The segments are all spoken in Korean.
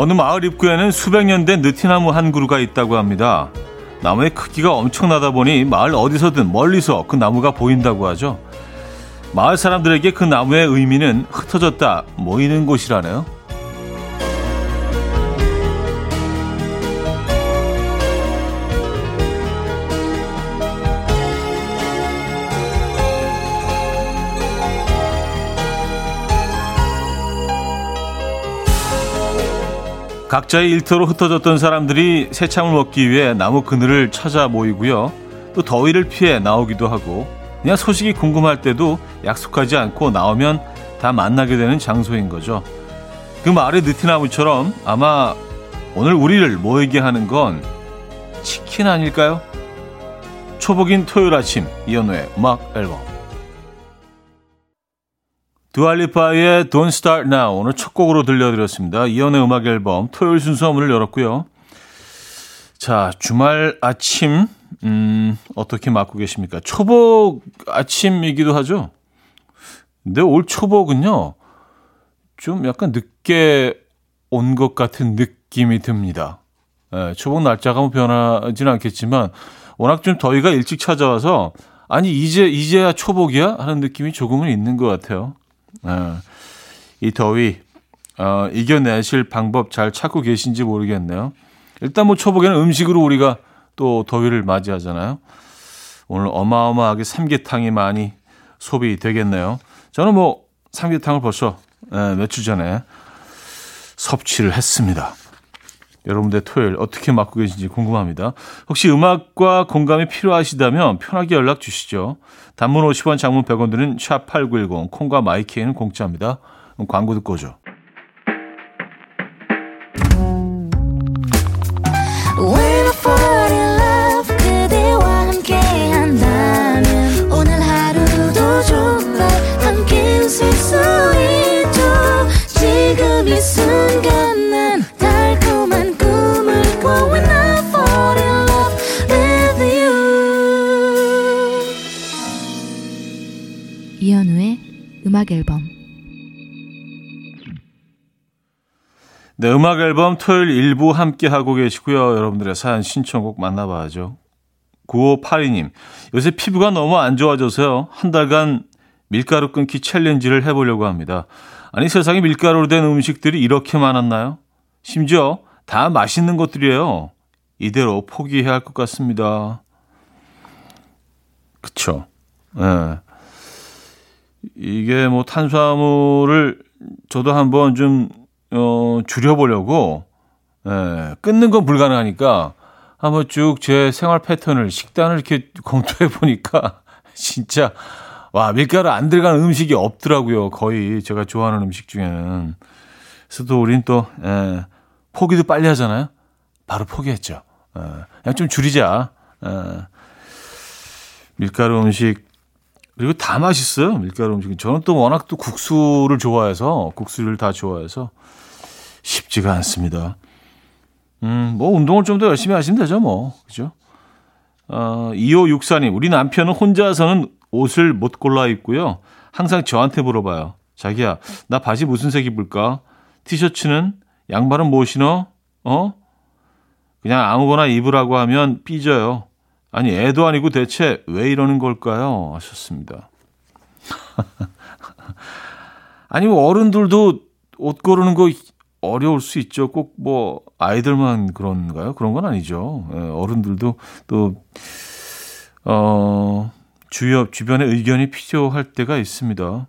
어느 마을 입구에는 수백 년 된 느티나무 한 그루가 있다고 합니다. 나무의 크기가 엄청나다 보니 마을 어디서든 멀리서 그 나무가 보인다고 하죠. 마을 사람들에게 그 나무의 의미는 흩어졌다 모이는 곳이라네요. 각자의 일터로 흩어졌던 사람들이 새참을 먹기 위해 나무 그늘을 찾아 모이고요. 또 더위를 피해 나오기도 하고 그냥 소식이 궁금할 때도 약속하지 않고 나오면 다 만나게 되는 장소인 거죠. 그 마을의 느티나무처럼 아마 오늘 우리를 모이게 하는 건 치킨 아닐까요? 초복인 토요일 아침 이연우의 음악 앨범 두알리파의 Don't Start Now 오늘 첫 곡으로 들려드렸습니다. 이연의 음악 앨범 토요일 순서 문을 열었고요. 자 주말 아침 음, 어떻게 맞고 계십니까? 초복 아침이기도 하죠. 근데 올 초복은요 좀 약간 늦게 온 것 같은 느낌이 듭니다. 예, 초복 날짜가 뭐 변하지는 않겠지만 워낙 좀 더위가 일찍 찾아와서 아니 이제 이제야 초복이야 하는 느낌이 조금은 있는 것 같아요. 어, 이 더위 어, 이겨내실 방법 잘 찾고 계신지 모르겠네요. 일단 뭐 초복에는 음식으로 우리가 또 더위를 맞이하잖아요. 오늘 어마어마하게 삼계탕이 많이 소비되겠네요. 저는 뭐 삼계탕을 벌써 예, 며칠 전에 섭취를 했습니다. 여러분들 토요일 어떻게 맞고 계신지 궁금합니다. 혹시 음악과 공감이 필요하시다면 편하게 연락 주시죠. 단문 50원, 장문 100원 드는 샵8910, 콩과 마이키에는 공짜입니다. 광고 듣고 오죠. 네, 음악 앨범 토요일 일부 함께 하고 계시고요. 여러분들의 사연 신청곡 만나봐야죠. 9582님, 요새 피부가 너무 안 좋아져서요. 한 달간 밀가루 끊기 챌린지를 해보려고 합니다. 아니, 세상에 밀가루로 된 음식들이 이렇게 많았나요? 심지어 다 맛있는 것들이에요. 이대로 포기해야 할 것 같습니다. 그쵸. 예. 네. 이게 뭐 탄수화물을 저도 한번 좀, 어, 줄여보려고, 예, 끊는 건 불가능하니까 한번 쭉 제 생활 패턴을, 식단을 이렇게 검토해 보니까 진짜, 와, 밀가루 안 들어가는 음식이 없더라고요. 거의 제가 좋아하는 음식 중에는. 그래서 또 우린 또, 예, 포기도 빨리 하잖아요. 바로 포기했죠. 예, 그냥 좀 줄이자. 예, 밀가루 음식 그리고 다 맛있어요. 밀가루 음식은. 저는 또 워낙 또 국수를 좋아해서, 국수를 다 좋아해서 쉽지가 않습니다. 음, 뭐 운동을 좀 더 열심히 하시면 되죠, 뭐. 그죠? 어, 2564님, 우리 남편은 혼자서는 옷을 못 골라 입고요. 항상 저한테 물어봐요. 자기야, 나 바지 무슨 색 입을까? 티셔츠는? 양말은 뭐 신어? 어? 그냥 아무거나 입으라고 하면 삐져요. 아니, 애도 아니고 대체 왜 이러는 걸까요? 하셨습니다. 아니, 뭐 어른들도 옷 고르는 거 어려울 수 있죠. 꼭 뭐 아이들만 그런가요? 그런 건 아니죠. 예, 어른들도 또, 어, 주요, 주변의 의견이 필요할 때가 있습니다.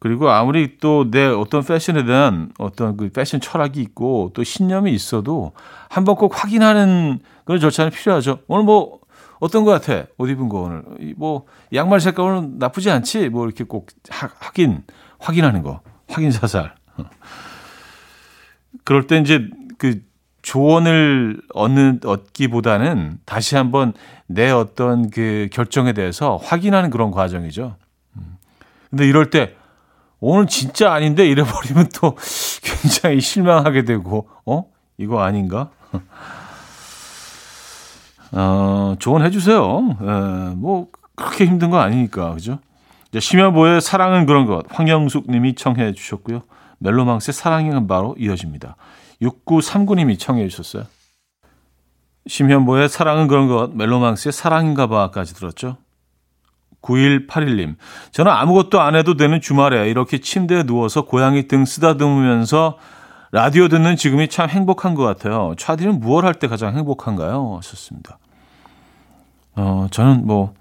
그리고 아무리 또 내 어떤 패션에 대한 어떤 그 패션 철학이 있고 또 신념이 있어도 한번 꼭 확인하는 그런 절차는 필요하죠. 오늘 뭐 어떤 거 같아? 옷 입은 거 오늘 뭐 양말 색깔 오늘 나쁘지 않지? 뭐 이렇게 꼭 하, 확인 확인하는 거 확인 사살. 그럴 때 이제 그 조언을 얻는 얻기보다는 다시 한번 내 어떤 그 결정에 대해서 확인하는 그런 과정이죠. 음. 근데 이럴 때 오늘 진짜 아닌데 이래 버리면 또 굉장히 실망하게 되고, 어? 이거 아닌가? 어, 조언해 주세요. 예, 뭐, 그렇게 힘든 거 아니니까, 그죠? 심현보의 사랑은 그런 것 황영숙 님이 청해 주셨고요. 멜로망스의 사랑은 바로 이어집니다. 6939님이 청해 주셨어요. 심현보의 사랑은 그런 것, 멜로망스의 사랑인가 봐까지 들었죠. 9181님, 저는 아무것도 안 해도 되는 주말에 이렇게 침대에 누워서 고양이 등 쓰다듬으면서 라디오 듣는 지금이 참 행복한 것 같아요. 차디는 무얼 할 때 가장 행복한가요? 하셨습니다. 어, 저는 뭐,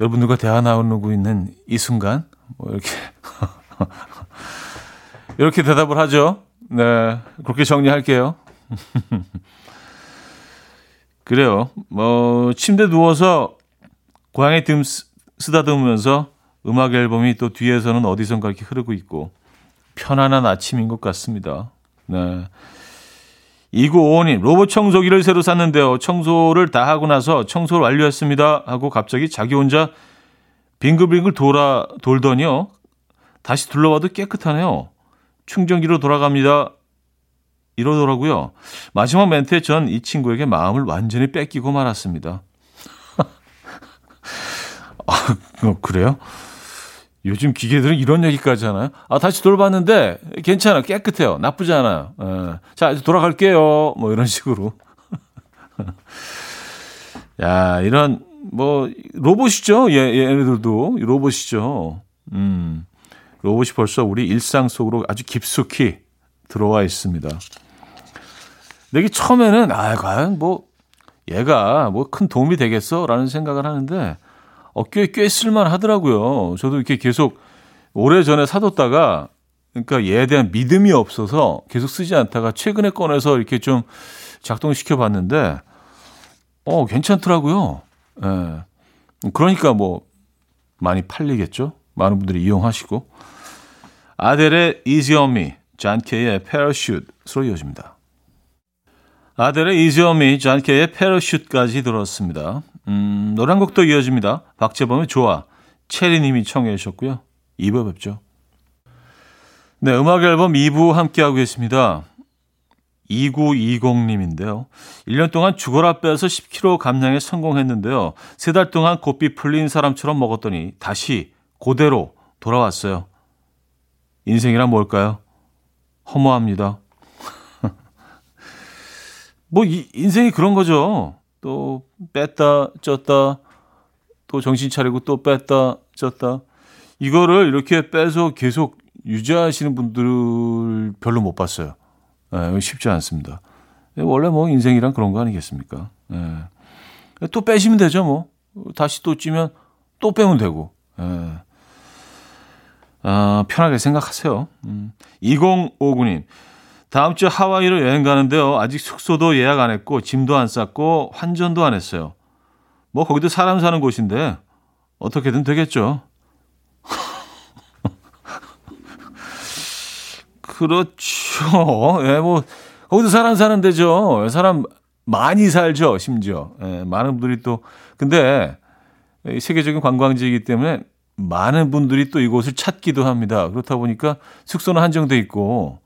여러분들과 대화 나누고 있는 이 순간, 뭐 이렇게, 이렇게 대답을 하죠. 네, 그렇게 정리할게요. 그래요. 뭐 침대 누워서 고양이 등 쓰다듬으면서 음악 앨범이 또 뒤에서는 어디선가 이렇게 흐르고 있고 편안한 아침인 것 같습니다. 네. 2955님, 로봇 청소기를 새로 샀는데요. 청소를 다 하고 나서 청소를 완료했습니다. 하고 갑자기 자기 혼자 빙글빙글 돌아, 돌더니요. 다시 둘러봐도 깨끗하네요. 충전기로 돌아갑니다. 이러더라고요. 마지막 멘트에 전 이 친구에게 마음을 완전히 뺏기고 말았습니다. 아, 어, 그래요? 요즘 기계들은 이런 얘기까지 하나요? 아, 다시 돌아봤는데 괜찮아. 깨끗해요. 나쁘지 않아요. 예. 자, 이제 돌아갈게요. 뭐 이런 식으로. 야, 이런 뭐 로봇이죠. 얘, 얘네들도 로봇이죠. 음. 로봇이 벌써 우리 일상 속으로 아주 깊숙이 들어와 있습니다. 근데 이게 처음에는 아 과연 뭐 얘가 뭐 큰 도움이 되겠어라는 생각을 하는데 어, 꽤, 꽤 쓸만하더라고요. 저도 이렇게 계속 오래 전에 사뒀다가 그러니까 얘에 대한 믿음이 없어서 계속 쓰지 않다가 최근에 꺼내서 이렇게 좀 작동시켜 봤는데 어 괜찮더라고요. 예. 그러니까 뭐 많이 팔리겠죠. 많은 분들이 이용하시고 아델의 Easy on Me, 잔케의 Parachute로 이어집니다. 아델의 Easy on Me, 잔케의 Parachute까지 들었습니다. 음, 한 곡도 이어집니다. 박재범의 좋아, 체리님이 청해 주셨고요. 2부 뵙죠. 네, 음악 앨범 2부 함께하고 계십니다. 2920님인데요. 1년 동안 죽어라 빼서 10kg 감량에 성공했는데요. 세 달 동안 고삐 풀린 사람처럼 먹었더니 다시 고대로 돌아왔어요. 인생이란 뭘까요? 허무합니다. 뭐, 이, 인생이 그런 거죠. 또 뺐다, 쪘다, 또 정신 차리고 또 뺐다, 쪘다. 이거를 이렇게 빼서 계속 유지하시는 분들 별로 못 봤어요. 예, 쉽지 않습니다. 원래 뭐 인생이란 그런 거 아니겠습니까? 예. 또 빼시면 되죠, 뭐. 다시 또 찌면 또 빼면 되고. 예. 아, 편하게 생각하세요. 음. 2059님. 다음 주 하와이로 여행 가는데요. 아직 숙소도 예약 안 했고 짐도 안 쌌고 환전도 안 했어요. 뭐 거기도 사람 사는 곳인데 어떻게든 되겠죠. 그렇죠. 예, 뭐 거기도 사람 사는 데죠. 사람 많이 살죠, 심지어. 예, 많은 분들이 또 근데 세계적인 관광지이기 때문에 많은 분들이 또 이곳을 찾기도 합니다. 그렇다 보니까 숙소는 한정돼 있고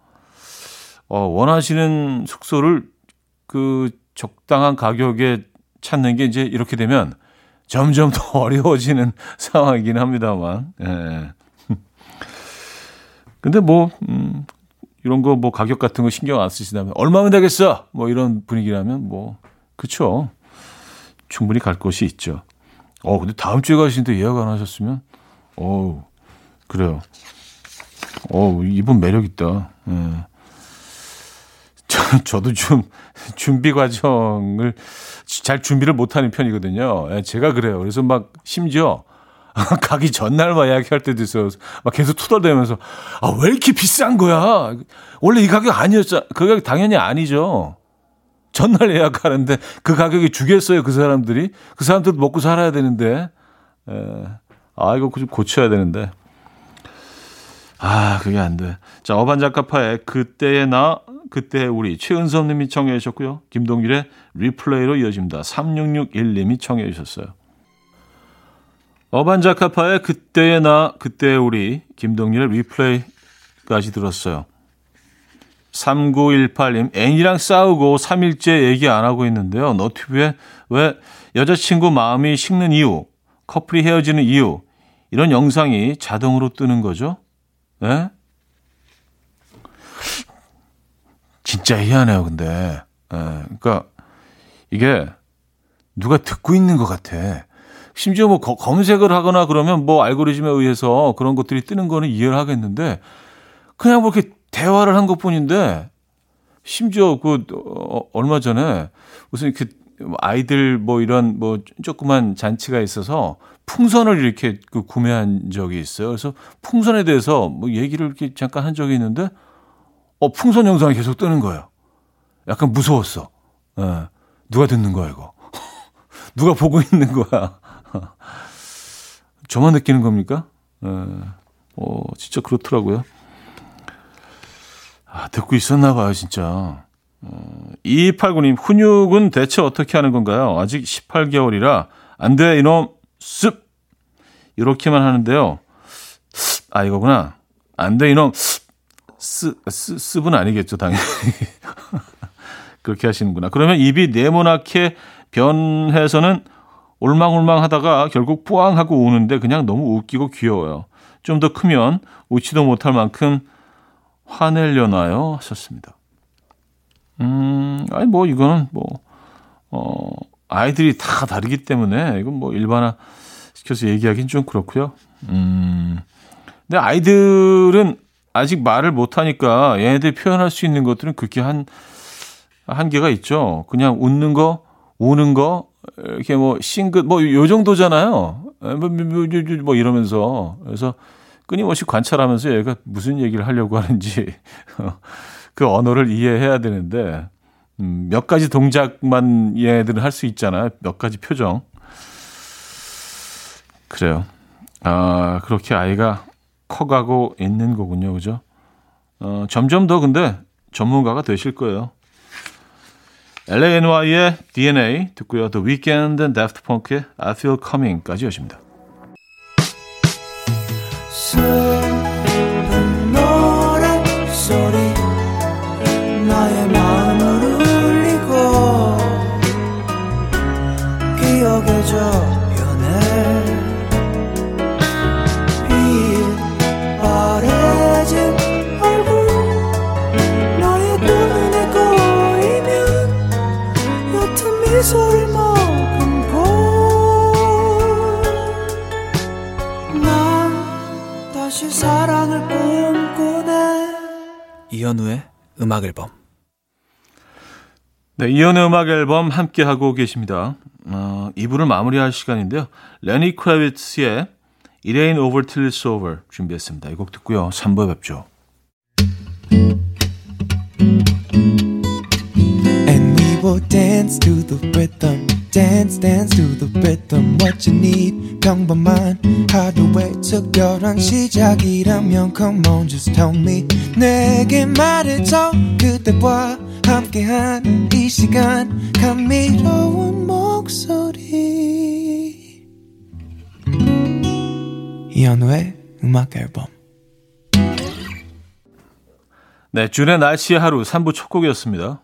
어, 원하시는 숙소를 그 적당한 가격에 찾는 게 이제 이렇게 되면 점점 더 어려워지는 상황이긴 합니다만. 예. 근데 뭐, 음, 이런 거 뭐 가격 같은 거 신경 안 쓰시다면 얼마면 되겠어? 뭐 이런 분위기라면 뭐, 그쵸. 충분히 갈 곳이 있죠. 어, 근데 다음 주에 가시는데 예약 안 하셨으면, 어우, 그래요. 어 이분 매력 있다. 예. 저도 좀 준비 과정을 잘 준비를 못하는 편이거든요. 예, 제가 그래요. 그래서 막 심지어 가기 전날만 예약할 때도 있어요. 막 계속 투덜대면서 아, 왜 이렇게 비싼 거야? 원래 이 가격 아니었잖아. 그 가격 당연히 아니죠. 전날 예약하는데 그 가격이 주겠어요, 그 사람들이? 그 사람들도 먹고 살아야 되는데. 에, 예. 아, 이거 좀 고쳐야 되는데. 아, 그게 안 돼. 자, 어반자카파의 그때의 나, 그때의 우리 최은섭 님이 청해 주셨고요. 김동률의 Replay로 이어집니다. 3661 님이 청해 주셨어요. 어반자카파의 그때의 나, 그때의 우리, 김동률의 Replay까지 들었어요. 3918님, 애인이랑 싸우고 3일째 얘기 안 하고 있는데요. 너튜브에 왜 여자친구 마음이 식는 이유, 커플이 헤어지는 이유, 이런 영상이 자동으로 뜨는 거죠. 예? 진짜 희한해요, 근데. 예, 그러니까 이게 누가 듣고 있는 것 같아. 심지어 뭐 거, 검색을 하거나 그러면 뭐 알고리즘에 의해서 그런 것들이 뜨는 거는 이해를 하겠는데 그냥 뭐 이렇게 대화를 한 것 뿐인데 심지어 그 어, 얼마 전에 무슨 이렇게 아이들 뭐 이런 뭐 조그만 잔치가 있어서 풍선을 이렇게 그 구매한 적이 있어요. 그래서 풍선에 대해서 뭐 얘기를 이렇게 잠깐 한 적이 있는데 어 풍선 영상이 계속 뜨는 거예요. 약간 무서웠어. 예. 누가 듣는 거야 이거? 누가 보고 있는 거야? 저만 느끼는 겁니까? 예. 어 진짜 그렇더라고요. 아, 듣고 있었나 봐요, 진짜. 어, 2289님, 훈육은 대체 어떻게 하는 건가요? 아직 18개월이라, 안 돼, 이놈, 습! 이렇게만 하는데요. 아, 이거구나. 안 돼, 이놈, 스, 스, 습은 아니겠죠, 당연히. 그렇게 하시는구나. 그러면 입이 네모나게 변해서는 올망올망 하다가 결국 뿌앙 하고 우는데 그냥 너무 웃기고 귀여워요. 좀 더 크면 웃지도 못할 만큼 화내려나요? 하셨습니다. 음, 아니, 뭐, 이거는 뭐, 어, 아이들이 다 다르기 때문에, 이건 뭐, 일반화 시켜서 얘기하기는 좀 그렇고요. 음, 근데 아이들은 아직 말을 못 하니까 얘네들 표현할 수 있는 것들은 그렇게 한, 한계가 있죠. 그냥 웃는 거, 우는 거, 이렇게 뭐, 싱긋, 뭐, 요 정도잖아요. 뭐, 뭐, 뭐, 뭐 이러면서. 그래서, 끊임없이 관찰하면서 얘가 무슨 얘기를 하려고 하는지 그 언어를 이해해야 되는데 음, 몇 가지 동작만 얘들은 할 수 있잖아요. 몇 가지 표정. 그래요. 아, 그렇게 아이가 커가고 있는 거군요. 그죠? 어, 점점 더 근데 전문가가 되실 거예요. LANY의 DNA 듣고요. The Weeknd and Daft Punk의 I Feel Coming까지 여십니다. 이현우의 음악 앨범 네, 이현우의 음악 앨범 함께 하고 계십니다. 어, 2부를 마무리할 시간인데요. 레니 크라비츠의 It Ain't Over Till It's Over 준비했습니다. 이 곡 듣고요. 3부에 뵙죠. And we will dance to the rhythm dance dance to the rhythm what you need. 평범한 하루의 특별한 시작이라면 come on just tell me. 내게 말해줘 그대와 함께한 이 시간. 감미로운 목소리. 이현우의 음악 앨범. 네, 준의 날씨의 하루 3부 첫 곡이었습니다.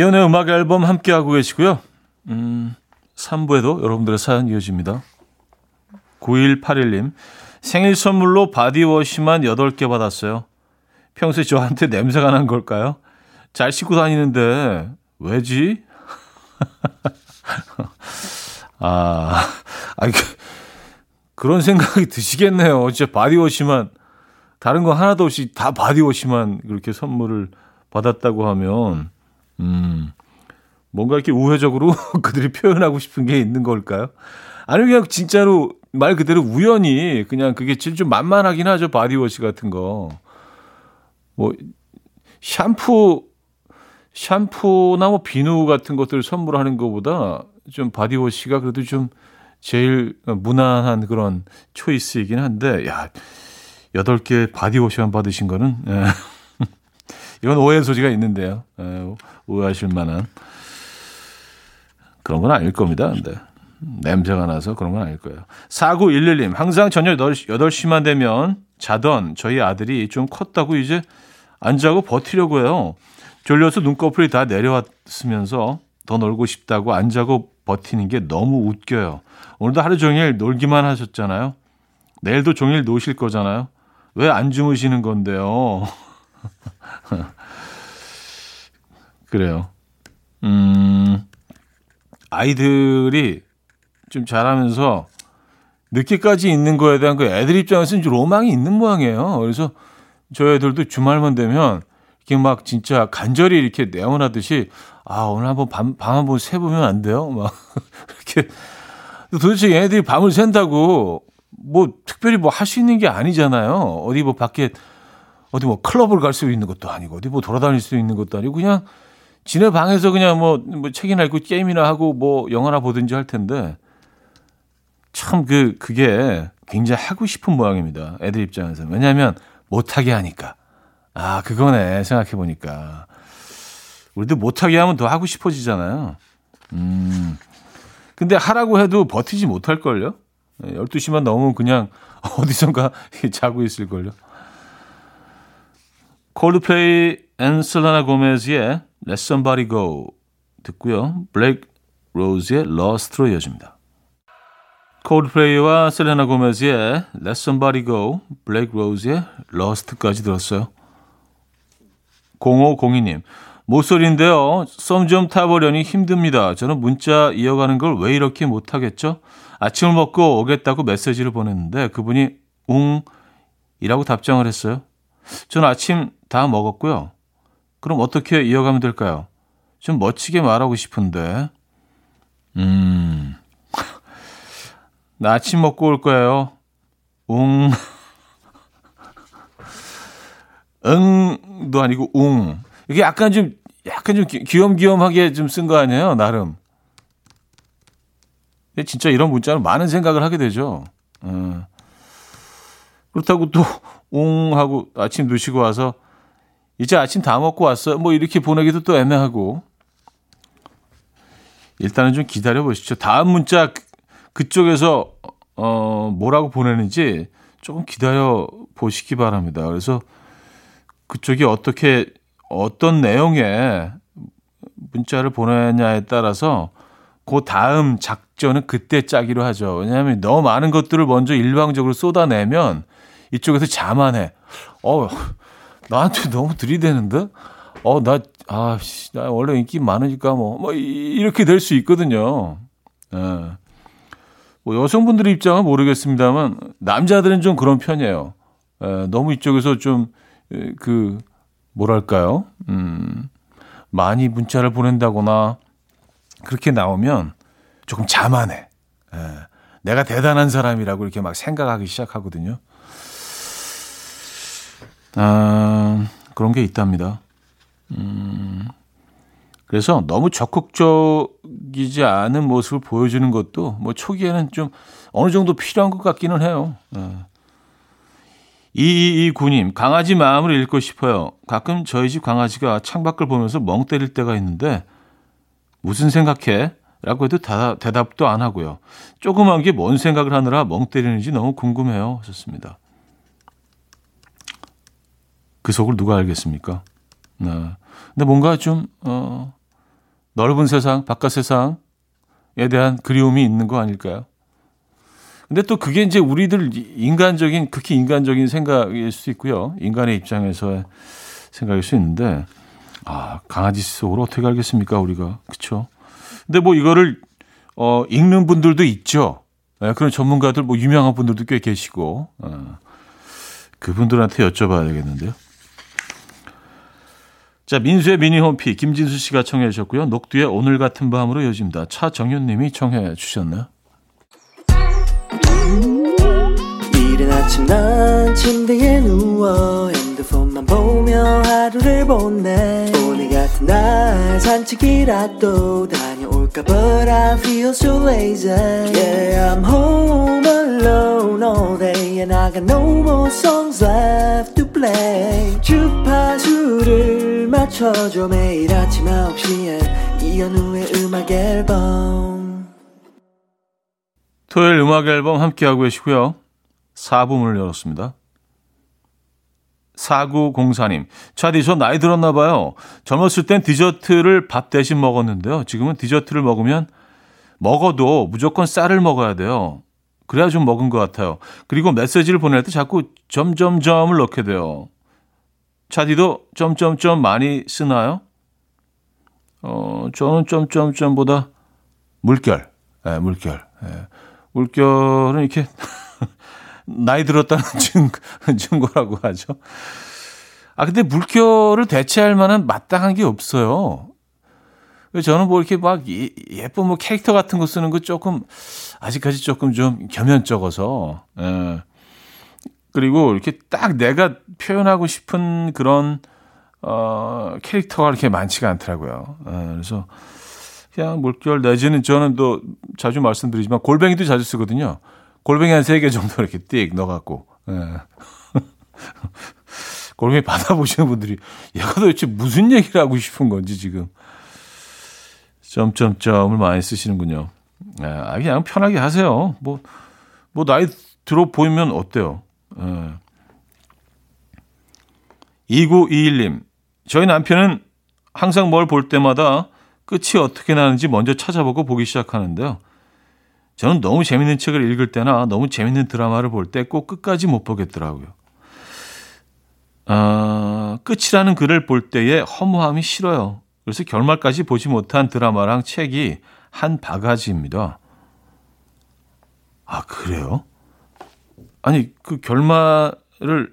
이현우의 음악 앨범 함께하고 계시고요. 음, 3부에도 여러분들의 사연 이어집니다. 9181님, 생일 선물로 바디워시만 8개 받았어요. 평소에 저한테 냄새가 난 걸까요? 잘 씻고 다니는데, 왜지? 아, 아, 그, 그런 생각이 드시겠네요. 진짜 바디워시만, 다른 거 하나도 없이 다 바디워시만 그렇게 선물을 받았다고 하면, 음, 뭔가 이렇게 우회적으로 그들이 표현하고 싶은 게 있는 걸까요? 아니면 그냥 진짜로 말 그대로 우연히 그냥 그게 좀 만만하긴 하죠. 바디워시 같은 거. 뭐, 샴푸, 샴푸나 뭐 비누 같은 것들을 선물하는 것보다 좀 바디워시가 그래도 좀 제일 무난한 그런 choice이긴 한데, 야, 여덟 개 바디워시만 받으신 거는, 예. 이건 오해 소지가 있는데요. 예, 오해하실 만한. 그런 건 아닐 겁니다. 근데. 냄새가 나서 그런 건 아닐 거예요. 4911님, 항상 저녁 8시, 만 되면 자던 저희 아들이 좀 컸다고 이제 안 자고 버티려고 해요. 졸려서 눈꺼풀이 다 내려왔으면서 더 놀고 싶다고 안 자고 버티는 게 너무 웃겨요. 오늘도 하루 종일 놀기만 하셨잖아요. 내일도 종일 노실 거잖아요. 왜 안 주무시는 건데요? 그래요. 음, 아이들이 좀 자라면서 늦게까지 있는 거에 대한 그 애들 입장에서는 좀 로망이 있는 모양이에요. 그래서 저희 애들도 주말만 되면 이렇게 막 진짜 간절히 이렇게 내원하듯이 아 오늘 한번 밤, 밤 한번 새보면 안 돼요? 막 이렇게 도대체 얘네들이 밤을 샌다고 뭐 특별히 뭐 할 수 있는 게 아니잖아요. 어디 뭐 밖에 어디 뭐 클럽을 갈 수 있는 것도 아니고 어디 뭐 돌아다닐 수 있는 것도 아니고 그냥 지네 방에서 그냥 뭐, 뭐 책이나 읽고 게임이나 하고 뭐 영화나 보든지 할 텐데 참 그, 그게 굉장히 하고 싶은 모양입니다. 애들 입장에서. 왜냐하면 못하게 하니까. 아, 그거네. 생각해 보니까. 우리도 못하게 하면 더 하고 싶어지잖아요. 음. 근데 하라고 해도 버티지 못할 걸요? 12시만 넘으면 그냥 어디선가 자고 있을 걸요? 콜드플레이 and 셀레나 고메즈의 Let Somebody Go 듣고요. 블랙 로즈의 Lost로 이어집니다. 콜드플레이와 셀레나 고메즈의 Let Somebody Go, 블랙 로즈의 Lost까지 들었어요. 0502님, 모쏠인데요. 썸 좀 타보려니 힘듭니다. 저는 문자 이어가는 걸 왜 이렇게 못하겠죠? 아침을 먹고 오겠다고 메시지를 보냈는데 그분이 웅 이라고 답장을 했어요. 저는 아침 다 먹었고요. 그럼 어떻게 이어가면 될까요? 좀 멋지게 말하고 싶은데. 음. 나 아침 먹고 올 거예요. 웅. 응도 아니고 웅. 이게 약간 좀 약간 좀 귀염귀염하게 좀 쓴 거 아니에요, 나름. 진짜 이런 문자는 많은 생각을 하게 되죠. 어. 그렇다고 또 웅 하고 아침 드시고 와서 이제 아침 다 먹고 왔어요. 뭐 이렇게 보내기도 또 애매하고. 일단은 좀 기다려 보시죠. 다음 문자 그쪽에서 어 뭐라고 보내는지 조금 기다려 보시기 바랍니다. 그래서 그쪽이 어떻게 어떤 내용의 문자를 보내냐에 따라서 그 다음 작전은 그때 짜기로 하죠. 왜냐하면 너무 많은 것들을 먼저 일방적으로 쏟아내면 이쪽에서 자만해. 어, 나한테 너무 들이대는데? 어, 나, 아, 나 원래 인기 많으니까 뭐, 뭐, 이렇게 될 수 있거든요. 예. 뭐 여성분들의 입장은 모르겠습니다만, 남자들은 좀 그런 편이에요. 예, 너무 이쪽에서 좀, 그, 뭐랄까요? 음, 많이 문자를 보낸다거나, 그렇게 나오면 조금 자만해. 예. 내가 대단한 사람이라고 이렇게 막 생각하기 시작하거든요. 아, 그런 게 있답니다. 음, 그래서 너무 적극적이지 않은 모습을 보여주는 것도 뭐 초기에는 좀 어느 정도 필요한 것 같기는 해요. 네. 이이 구님 강아지 마음을 읽고 싶어요. 가끔 저희 집 강아지가 창밖을 보면서 멍 때릴 때가 있는데 무슨 생각해? 라고 해도 다, 대답도 안 하고요. 조그만 게 뭔 생각을 하느라 멍 때리는지 너무 궁금해요. 하셨습니다. 그 속을 누가 알겠습니까? 네. 근데 뭔가 좀, 어, 넓은 세상, 바깥 세상에 대한 그리움이 있는 거 아닐까요? 근데 또 그게 이제 우리들 인간적인, 극히 인간적인 생각일 수 있고요. 인간의 입장에서 생각일 수 있는데, 아, 강아지 속으로 어떻게 알겠습니까, 우리가. 그쵸? 근데 뭐 이거를, 어, 읽는 분들도 있죠. 네, 그런 전문가들, 뭐 유명한 분들도 꽤 계시고, 어, 그분들한테 여쭤봐야 되겠는데요. 자, 민수의 미니 홈피 김진수 씨가 청해 주셨고요. 녹두의 오늘 같은 밤으로 이어집니다. 차정현 님이 청해 주셨나요? 이른 아침 난 침대에 누워 핸드폰만 보며 하루를 보내 오늘 같은 날 산책이라도 다녀올 까 But I feel so lazy Yeah I'm home alone all day And I got no more songs left to play 주파수를 맞춰줘 매일 아침 9시에 이현우의 음악 앨범 토요일 음악 앨범 함께하고 계시고요. 4부 문을 열었습니다. 4904님, 차디, 저 나이 들었나 봐요. 젊었을 땐 디저트를 밥 대신 먹었는데요. 지금은 디저트를 먹으면 먹어도 무조건 쌀을 먹어야 돼요. 그래야 좀 먹은 것 같아요. 그리고 메시지를 보낼 때 자꾸 점점점을 넣게 돼요. 차디도 점점점 많이 쓰나요? 어, 저는 점점점보다 물결, 예, 물결. 예. 물결은 이렇게 나이 들었다는 증거, 증거 라고 하죠. 아, 근데 물결을 대체할 만한 마땅한 게 없어요. 저는 뭐 이렇게 막 예쁜 뭐 캐릭터 같은 거 쓰는 거 조금 아직까지 조금 좀 겸연쩍어서 예. 그리고 이렇게 딱 내가 표현하고 싶은 그런 어 캐릭터가 이렇게 많지가 않더라고요. 예. 그래서 그냥 물결 내지는 저는 또 자주 말씀드리지만 골뱅이도 자주 쓰거든요. 골뱅이 한 세 개 정도 이렇게 띡 넣어갖고. 예. 골뱅이 받아보시는 분들이 얘가 도대체 무슨 얘기를 하고 싶은 건지 지금 점점점을 많이 쓰시는군요. 예, 아, 그냥 편하게 하세요. 뭐, 뭐 나이 들어 보이면 어때요? 예. 2921님, 저희 남편은 항상 뭘 볼 때마다 끝이 어떻게 나는지 먼저 찾아보고 보기 시작하는데요. 저는 너무 재밌는 책을 읽을 때나 너무 재밌는 드라마를 볼 때 꼭 끝까지 못 보겠더라고요. 아, 끝이라는 글을 볼 때의 허무함이 싫어요. 그래서 결말까지 보지 못한 드라마랑 책이 한 바가지입니다. 아, 그래요? 아니, 그 결말을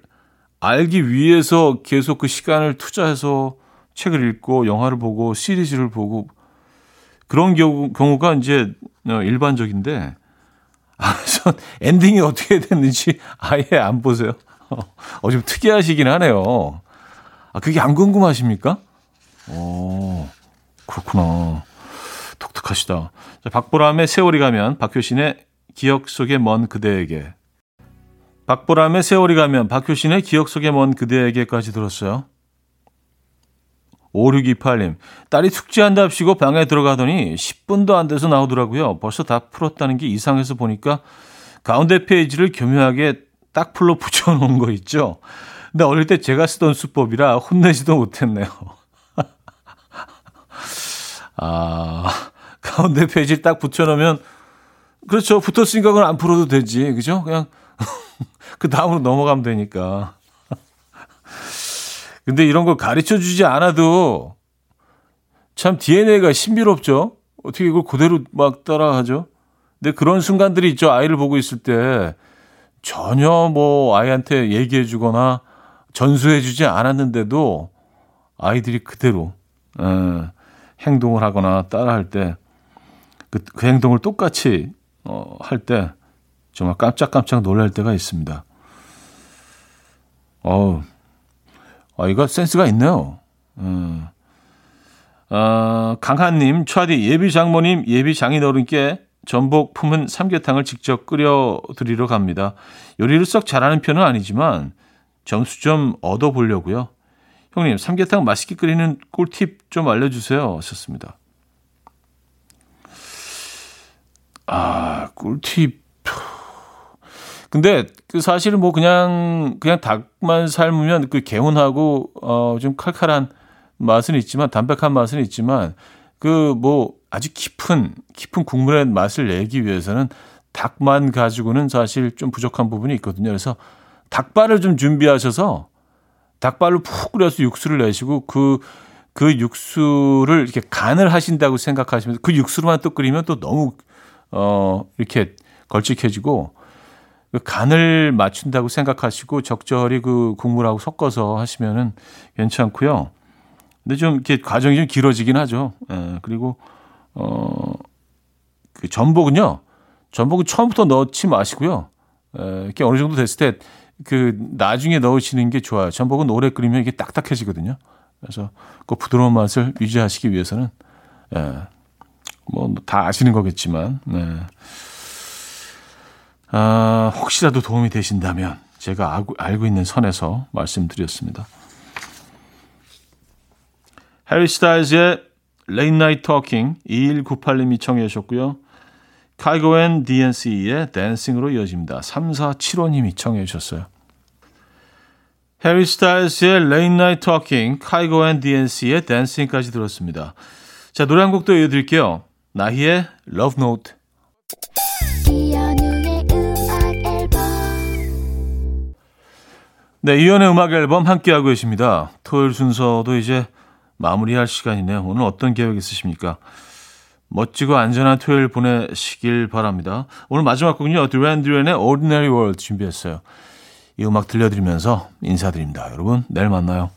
알기 위해서 계속 그 시간을 투자해서 책을 읽고 영화를 보고 시리즈를 보고 그런 경우, 경우가 이제 어, 일반적인데 아, 전 엔딩이 어떻게 됐는지 아예 안 보세요. 어, 좀 특이하시긴 하네요. 아, 그게 안 궁금하십니까? 어, 그렇구나. 독특하시다. 자, 박보람의 세월이 가면 박효신의 기억 속에 먼 그대에게 박보람의 세월이 가면 박효신의 기억 속에 먼 그대에게까지 들었어요. 5628님, 딸이 숙제한답시고 방에 들어가더니 10분도 안 돼서 나오더라고요. 벌써 다 풀었다는 게 이상해서 보니까 가운데 페이지를 교묘하게 딱 풀로 붙여놓은 거 있죠. 근데 어릴 때 제가 쓰던 수법이라 혼내지도 못했네요. 아, 가운데 페이지 딱 붙여놓으면, 그렇죠. 붙었으니까 그건 안 풀어도 되지. 그죠? 그냥, 그 다음으로 넘어가면 되니까. 근데 이런 걸 가르쳐 주지 않아도 참 DNA가 신비롭죠? 어떻게 이걸 그대로 막 따라하죠? 근데 그런 순간들이 있죠. 아이를 보고 있을 때 전혀 뭐 아이한테 얘기해 주거나 전수해 주지 않았는데도 아이들이 그대로 에, 예, 행동을 하거나 따라할 때 그, 그 행동을 똑같이 어, 할 때 정말 깜짝깜짝 놀랄 때가 있습니다. 어우, 아이가 센스가 있네요. 음. 어, 강한님, 차디, 예비 장모님, 예비 장인어른께 전복 품은 삼계탕을 직접 끓여 드리러 갑니다. 요리를 썩 잘하는 편은 아니지만 점수 좀 얻어 보려고요. 형님, 삼계탕 맛있게 끓이는 꿀팁 좀 알려주세요. 하셨습니다. 아, 꿀팁. 근데 그 사실은 뭐 그냥 그냥 닭만 삶으면 그 개운하고 어좀 칼칼한 맛은 있지만 담백한 맛은 있지만 그 뭐 아주 깊은 깊은 국물의 맛을 내기 위해서는 닭만 가지고는 사실 좀 부족한 부분이 있거든요. 그래서 닭발을 좀 준비하셔서 닭발을 푹 끓여서 육수를 내시고 그, 그 육수를 이렇게 간을 하신다고 생각하시면서 그 육수로만 또 끓이면 또 너무, 어, 이렇게 걸쭉해지고 그 간을 맞춘다고 생각하시고 적절히 그 국물하고 섞어서 하시면은 괜찮고요. 근데 좀 이렇게 과정이 좀 길어지긴 하죠. 예, 그리고, 어, 그 전복은요. 전복은 처음부터 넣지 마시고요. 에, 예, 이렇게 어느 정도 됐을 때 그 나중에 넣으시는 게 좋아요. 전복은 오래 끓이면 이게 딱딱해지거든요. 그래서 그 부드러운 맛을 유지하시기 위해서는 예, 뭐 다 아시는 거겠지만 네. 아, 혹시라도 도움이 되신다면 제가 알고, 있는 선에서 말씀드렸습니다. 해리 스타일즈의 Late Night Talking 2198님이 청해 주셨고요. 카이고 앤 DNC의 댄싱으로 이어집니다. 3475님이 청해 주셨어요. 해리 스타일즈의 Late Night Talking, 카이고 앤 DNC의 댄싱까지 들었습니다. 자, 노래 한 곡도 이어드릴게요. 나희의 Love Note. 네, 이연의 음악 앨범 함께하고 계십니다. 토요일 순서도 이제 마무리할 시간이네요. 오늘 어떤 계획 있으십니까? 멋지고 안전한 토요일 보내시길 바랍니다. 오늘 마지막 곡은요. 드랜 드랜의 Ordinary World 준비했어요. 이 음악 들려드리면서 인사드립니다. 여러분, 내일 만나요.